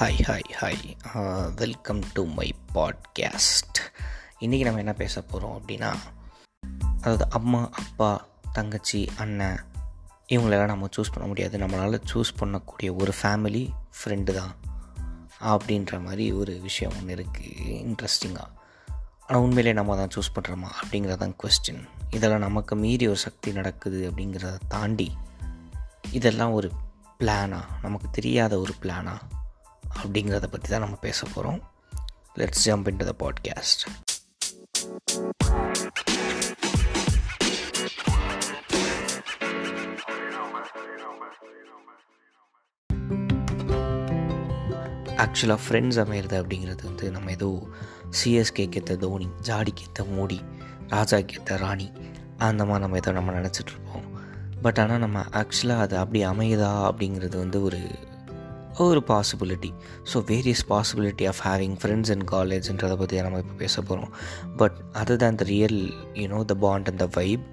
Hi hi hi welcome to my podcast இன்றைக்கி நம்ம என்ன பேச போகிறோம் அப்படின்னா அதாவது அம்மா அப்பா தங்கச்சி அண்ணன் இவங்களெல்லாம் நம்ம சூஸ் பண்ண முடியாது. நம்மளால் சூஸ் பண்ணக்கூடிய ஒரு ஃபேமிலி ஃப்ரெண்டு தான் அப்படின்ற மாதிரி ஒரு விஷயம் ஒன்று இருக்குது இன்ட்ரெஸ்டிங்காக ஆனால் உண்மையிலே நம்ம தான் சூஸ் பண்ணுறோமா அப்படிங்கிறதான் கொஸ்டின் இதெல்லாம் நமக்கு மீறி ஒரு சக்தி நடக்குது அப்படிங்கிறத தாண்டி இதெல்லாம் ஒரு பிளானா நமக்கு தெரியாத ஒரு பிளானா அப்படிங்கிறத பற்றி தான் நம்ம பேச போகிறோம் let's jump into the podcast ஆக்சுவலாக ஃப்ரெண்ட்ஸ் அமையிறது அப்படிங்கிறது வந்து நம்ம ஏதோ சிஎஸ்கேக்கு ஏற்ற தோனி ஜாடிக்கு ஏற்ற மோடி ராஜாக்கு ஏற்ற ராணி அந்த மாதிரி நம்ம ஏதோ நம்ம நினச்சிட்ருப்போம் பட் ஆனால் நம்ம ஆக்சுவலாக அது அப்படி அமையுதா அப்படிங்கிறது வந்து ஒரு ஒரு possibility so various possibility of having friends and காலேஜ்ன்றதை பற்றி நம்ம இப்போ பேச போகிறோம் but other than the real you know the bond and the vibe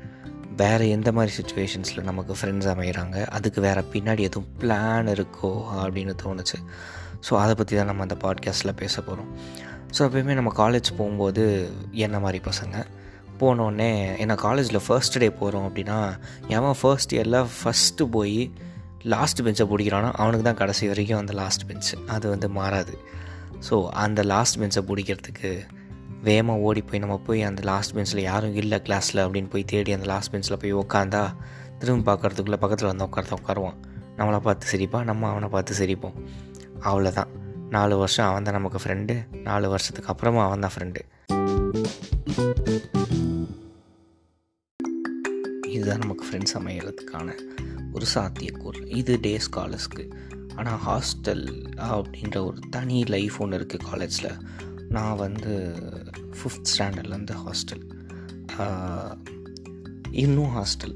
வேறு எந்த மாதிரி சுச்சுவேஷன்ஸில் நமக்கு ஃப்ரெண்ட்ஸ் அமைகிறாங்க அதுக்கு வேறு பின்னாடி எதுவும் பிளான் இருக்கோ அப்படின்னு தோணுச்சு. ஸோ அதை பற்றி தான் நம்ம அந்த பாட்காஸ்ட்டில் பேச போகிறோம் ஸோ எப்பயுமே நம்ம காலேஜ் போகும்போது என்ன மாதிரி பசங்க? போனோடனே ஏன்னா காலேஜில் ஃபர்ஸ்ட் டே போகிறோம் அப்படின்னா எவன் ஃபர்ஸ்ட் இயரில் ஃபஸ்ட்டு போய் லாஸ்ட் பெஞ்சை பிடிக்கிறானோ அவனுக்கு தான் கடைசி வரைக்கும் அந்த லாஸ்ட் பெஞ்ச் அது வந்து மாறாது. ஸோ அந்த லாஸ்ட் பெஞ்சை பிடிக்கிறதுக்கு வேகமாக ஓடி போய் நம்ம போய் அந்த லாஸ்ட் பெஞ்சில் யாரும் இல்லை கிளாஸில் அப்படின்னு போய் தேடி அந்த லாஸ்ட் பெஞ்சில் போய் உட்காந்தா திரும்பி பார்க்குறதுக்குள்ளே பக்கத்தில் வந்து உட்காரத்த உட்காருவான். நம்மளை பார்த்து சிரிப்பான் நம்ம அவனை பார்த்து சிரிப்போம். அவ்வளோதான் நாலு வருஷம் அவன் தான் நமக்கு ஃப்ரெண்டு நாலு வருஷத்துக்கு அப்புறமா அவன் தான் ஃப்ரெண்டு இதுதான் நமக்கு ஃப்ரெண்ட்ஸ் அமைகிறதுக்கான ஒரு சாத்தியக்கூறு. இது டே ஸ்காலர்ஸ்க்கு ஆனால் ஹாஸ்டல் அப்படின்ற ஒரு தனி லைஃப் ஒன்று இருக்குது காலேஜில் நான் வந்து ஃபிஃப்த் ஸ்டாண்டர்ட்லேருந்து ஹாஸ்டல் இன்னும் ஹாஸ்டல்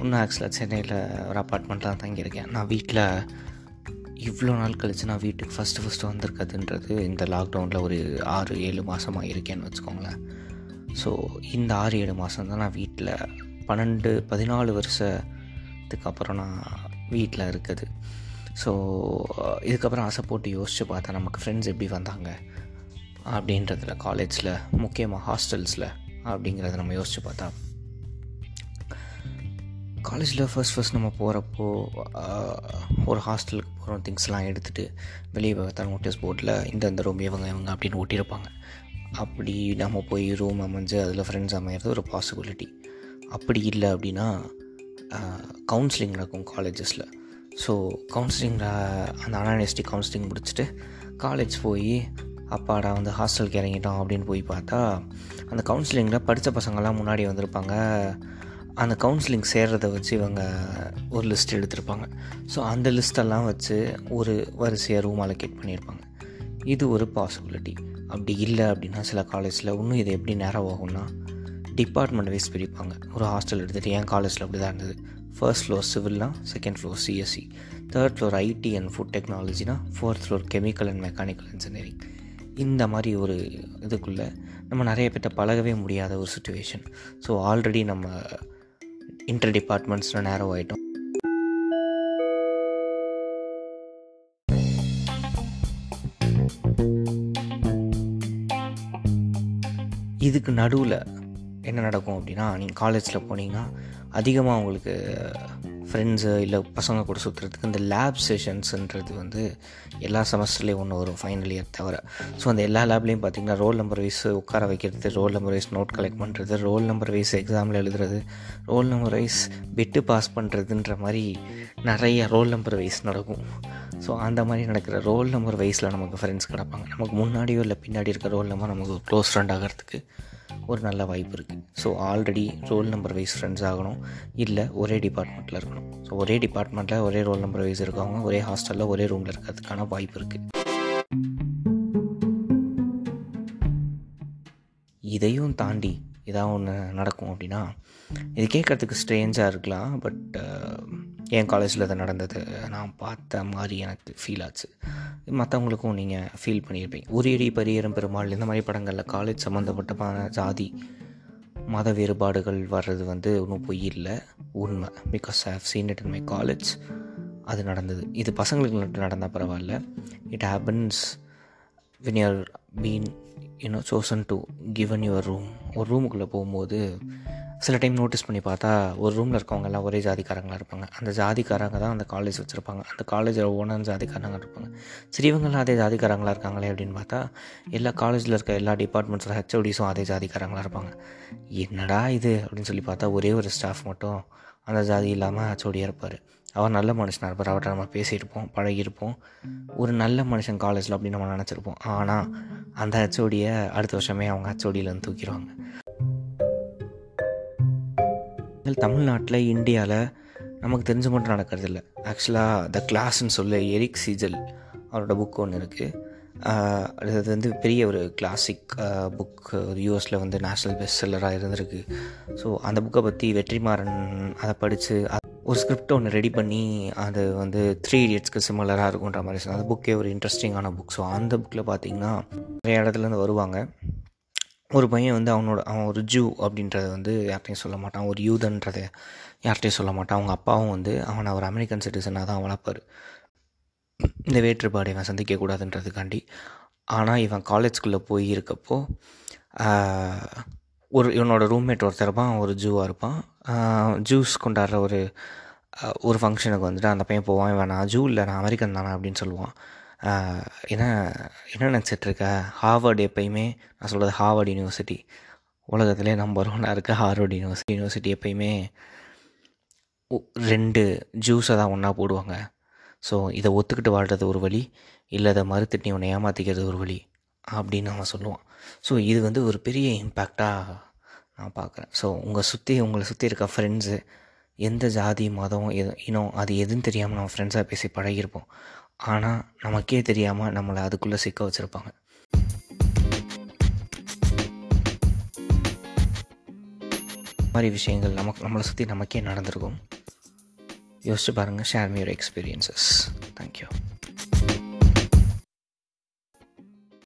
இன்னும் ஆக்சுவலாக சென்னையில் ஒரு அப்பார்ட்மெண்ட்டில் தான் தங்கியிருக்கேன். நான் வீட்டில் இவ்வளோ நாள் கழித்து நான் வீட்டுக்கு ஃபஸ்ட்டு ஃபஸ்ட்டு வந்திருக்கிறதுன்றது இந்த லாக்டவுனில் ஒரு ஆறு ஏழு மாதமாக இருக்கேன்னு வச்சுக்கோங்களேன். ஸோ இந்த ஆறு ஏழு மாதம் தான் நான் வீட்டில் பன்னெண்டு பதினாலு வருஷத்துக்கு அப்புறம் நான் வீட்டில் இருக்குது. ஸோ இதுக்கப்புறம் ஆசை போட்டு யோசித்து பார்த்தா நமக்கு ஃப்ரெண்ட்ஸ் எப்படி வந்தாங்க அப்படின்றதுல காலேஜில் முக்கியமாக ஹாஸ்டல்ஸில் அப்படிங்கிறத நம்ம யோசித்து பார்த்தா காலேஜில் ஃபர்ஸ்ட் ஃபர்ஸ்ட் நம்ம போகிறப்போ ஒரு ஹாஸ்டலுக்கு போகிறோம் திங்ஸ்லாம் எடுத்துகிட்டு வெளியே பார்த்தா நோட்டீஸ் போர்டில் இந்தந்த ரூம் இவங்க இவங்க அப்படின்னு ஒட்டியிருப்பாங்க. அப்படி நம்ம போய் ரூம் அமைஞ்சு அதில் ஃப்ரெண்ட்ஸ் அமையிறது ஒரு பாசிபிலிட்டி அப்படி இல்லை அப்படின்னா கவுன்சிலிங் நடக்கும் காலேஜஸில் ஸோ கவுன்சிலிங்கில் அந்த அனானியஸ்டி கவுன்சிலிங் முடிச்சுட்டு காலேஜ் போய் அப்பாடா வந்து ஹாஸ்டலுக்கு இறங்கிட்டோம் அப்படின்னு போய் பார்த்தா அந்த கவுன்சிலிங்கில் படித்த பசங்கள்லாம் முன்னாடி வந்திருப்பாங்க. அந்த கவுன்சிலிங் சேர்றதை வச்சு இவங்க ஒரு லிஸ்ட் எடுத்திருப்பாங்க. ஸோ அந்த லிஸ்ட்டெல்லாம் வச்சு ஒரு வரிசையாக ரூம் அலோகேட் பண்ணியிருப்பாங்க. இது ஒரு பாசிபிலிட்டி அப்படி இல்லை அப்படின்னா சில காலேஜில் இன்னும் இது எப்படி நேரம் ஆகும்னா டிபார்ட்மெண்ட் வைஸ் பிரிப்பாங்க. ஒரு ஹாஸ்டல் எடுத்துகிட்டு என் காலேஜில் அப்படி தான் இருந்தது. First floor சிவில்னா second floor CSC third floor IT and food டெக்னாலஜினா fourth floor chemical and mechanical engineering இந்த மாதிரி ஒரு இதுக்குள்ளே நம்ம நிறைய பேர்ட்ட பழகவே முடியாத ஒரு சுச்சுவேஷன் ஸோ ஆல்ரெடி நம்ம இன்டர் டிபார்ட்மெண்ட்ஸில் நேரோ ஆகிட்டோம் இதுக்கு நடுவில் என்ன நடக்கும் அப்படின்னா நீங்கள் காலேஜில் போனீங்கன்னா அதிகமாக உங்களுக்கு ஃப்ரெண்ட்ஸு இல்லை பசங்க கூட சுற்றுறதுக்கு இந்த லேப் செஷன்ஸுன்றது வந்து எல்லா செமஸ்டர்லேயும் ஒன்று வரும் ஃபைனல் இயர் தவிர. ஸோ அந்த எல்லா லேப்லேயும் பார்த்தீங்கன்னா ரோல் நம்பர் வைஸ் உட்கார வைக்கிறது roll number wise note collect பண்ணுறது ரோல் நம்பர் வைஸ் எக்ஸாமில் எழுதுறது roll number wise bit pass பண்ணுறதுன்ற மாதிரி நிறைய ரோல் நம்பர் வைஸ் நடக்கும். ஸோ அந்த மாதிரி நடக்கிற ரோல் நம்பர் வைஸில் நமக்கு ஃப்ரெண்ட்ஸ் கிடப்பாங்க. நமக்கு முன்னாடியோ இல்லை பின்னாடி இருக்க ரோல் நம்பர் நமக்கு க்ளோஸ் ஃப்ரெண்ட் ஆகிறதுக்கு ஒரு நல்ல வாய்ப்பு இருக்குது so already roll number wise friends ஆகணும். இல்லை ஒரே டிபார்ட்மெண்ட்டில் இருக்கணும். ஸோ ஒரே டிபார்ட்மெண்ட்டில் ஒரே ரோல் நம்பர் வைஸ் இருக்கவங்க ஒரே ஹாஸ்டலில் ஒரே ரூமில் இருக்கிறதுக்கான வாய்ப்பு இருக்குது இதையும் தாண்டி இதாக ஒன்று நடக்கும் அப்படின்னா இது கேட்குறதுக்கு ஸ்ட்ரேஞ்சாக இருக்கலாம் பட் என் காலேஜில் அது நடந்தது. நான் பார்த்த மாதிரி எனக்கு ஃபீல் ஆச்சு. மற்றவங்களுக்கும் நீங்கள் ஃபீல் பண்ணியிருப்பீங்க. உரியடி பரியரும் பெருமாள் இந்த மாதிரி படங்களில் காலேஜ் சம்மந்தப்பட்டமான ஜாதி மத வேறுபாடுகள் வர்றது வந்து ஒன்றும் பொய் இல்லை. உண்மை. Because I have seen it in my college அது நடந்தது. இது பசங்களுக்கு மட்டும் நடந்தால் பரவாயில்ல. It happens when you're been you know chosen to given your room ஒரு ரூமுக்குள்ளே போகும்போது சில டைம் நோட்டீஸ் பண்ணி பார்த்தா ஒரு ரூமில் இருக்கவங்க எல்லாம் ஒரே ஜாதிக்காரங்களாக இருப்பாங்க. அந்த ஜாதிக்காரங்க தான் அந்த காலேஜ் வச்சுருப்பாங்க. அந்த காலேஜில் ஓனர் ஜாதிக்காரங்க இருப்பாங்க. சரி அதே ஜாதிக்காரங்களாக இருக்காங்களே அப்படின்னு பார்த்தா எல்லா காலேஜில் இருக்க எல்லா டிபார்ட்மெண்ட்ஸில் ஹெச்ஓடிஸும் அதே ஜாதிக்காரங்களாக இருப்பாங்க. என்னடா இது? அப்படின்னு சொல்லி பார்த்தா ஒரே ஒரு ஸ்டாஃப் மட்டும் அந்த ஜாதி இல்லாமல் ஹெச்ஓடியாக இருப்பார். அவர் நல்ல மனுஷனாக இருப்பார். அவர்கிட்ட நம்ம பேசியிருப்போம் பழகியிருப்போம். ஒரு நல்ல மனுஷன் காலேஜில் அப்படின்னு நம்ம நினச்சிருப்போம். ஆனால் அந்த ஹெச்ஓடியை அடுத்த வருஷமே அவங்க ஹெச்ஓடியிலேருந்து தூக்கிடுவாங்க. தமிழ்நாட்டில் இந்தியாவில் நமக்கு தெரிஞ்ச மட்டும் நடக்கிறது இல்லை ஆக்சுவலாக த கிளாஸ்ன்னு சொல்ல எரிக் சீஜல் அவரோட புக் ஒன்று இருக்குது அது வந்து பெரிய ஒரு கிளாசிக் புக் யூஎஸில் வந்து நேஷ்னல் பெஸ்ட் செல்லராக இருந்திருக்கு. ஸோ அந்த புக்கை பற்றி வெற்றிமாறன் அதை படித்து ஒரு ஸ்கிரிப்ட் ஒன்று ரெடி பண்ணி அது வந்து த்ரீ இடியட்ஸ்க்கு சிமிலராக இருக்குன்ற மாதிரி சொன்ன அந்த புக்கே ஒரு இன்ட்ரெஸ்டிங்கான புக் ஸோ அந்த புக்கில் பார்த்தீங்கன்னா நிறைய இடத்துலேருந்து வருவாங்க. ஒரு பையன் வந்து அவனோட அவன் ஒரு ஜூ அப்படின்றத வந்து யார்கிட்டையும் சொல்ல மாட்டான். ஒரு யூதன்றதை யார்கிட்டையும் சொல்ல மாட்டான். அவங்க அப்பாவும் வந்து அவனை ஒரு அமெரிக்கன் சிட்டிசனாக தான் வளர்ப்பார். இந்த வேற்றுப்பாடு இவன் சந்திக்கக்கூடாதுன்றதுக்காண்டி. ஆனால் இவன் காலேஜ்குள்ளே போய் இருக்கப்போ ஒரு இவனோட ரூம்மேட் ஒருத்தர் இருப்பான். ஒரு ஜூவாக இருப்பான். ஜூஸ் கொண்டாடுற ஒரு ஒரு ஃபங்க்ஷனுக்கு வந்துட்டு அந்த பையன் போவான். இவன் நான் ஜூ இல்லை நான் அமெரிக்கன் தானே அப்படின்னு சொல்லுவான். என்ன என்ன நினச்சிட்ருக்க? ஹார்வர்டு எப்பயுமே நான் சொல்கிறது ஹார்வர்டு யூனிவர்சிட்டி. உலகத்துலேயே நம்பர் ஒன்னாக இருக்க ஹார்வர்டு யூனிவர்சிட்டி யூனிவர்சிட்டி எப்பயுமே ரெண்டு ஜூஸை தான் ஒன்றா போடுவாங்க. ஸோ இதை ஒத்துக்கிட்டு வாழ்கிறது ஒரு வழி இல்லை அதை மறுத்துட்டு நீ உன்னை ஏமாற்றிக்கிறது ஒரு வழி அப்படின்னு நம்ம சொல்லுவோம். ஸோ இது வந்து ஒரு பெரிய இம்பேக்டாக நான் பார்க்குறேன். ஸோ உங்கள் சுற்றி உங்களை சுற்றி இருக்க ஃப்ரெண்ட்ஸு எந்த ஜாதி மதம் எது இனம் அது எதுன்னு தெரியாமல் நம்ம ஃப்ரெண்ட்ஸாக பேசி பழகியிருப்போம். ஆனால் நமக்கே தெரியாமல் நம்மளை அதுக்குள்ளே சிக்க வச்சுருப்பாங்க. மாதிரி விஷயங்கள் நமக்கு நம்மளை சுற்றி நமக்கே நடந்திருக்கும். யோசிச்சு பாருங்கள் ஷேர் மியூர் எக்ஸ்பீரியன்சஸ் தேங்க்யூ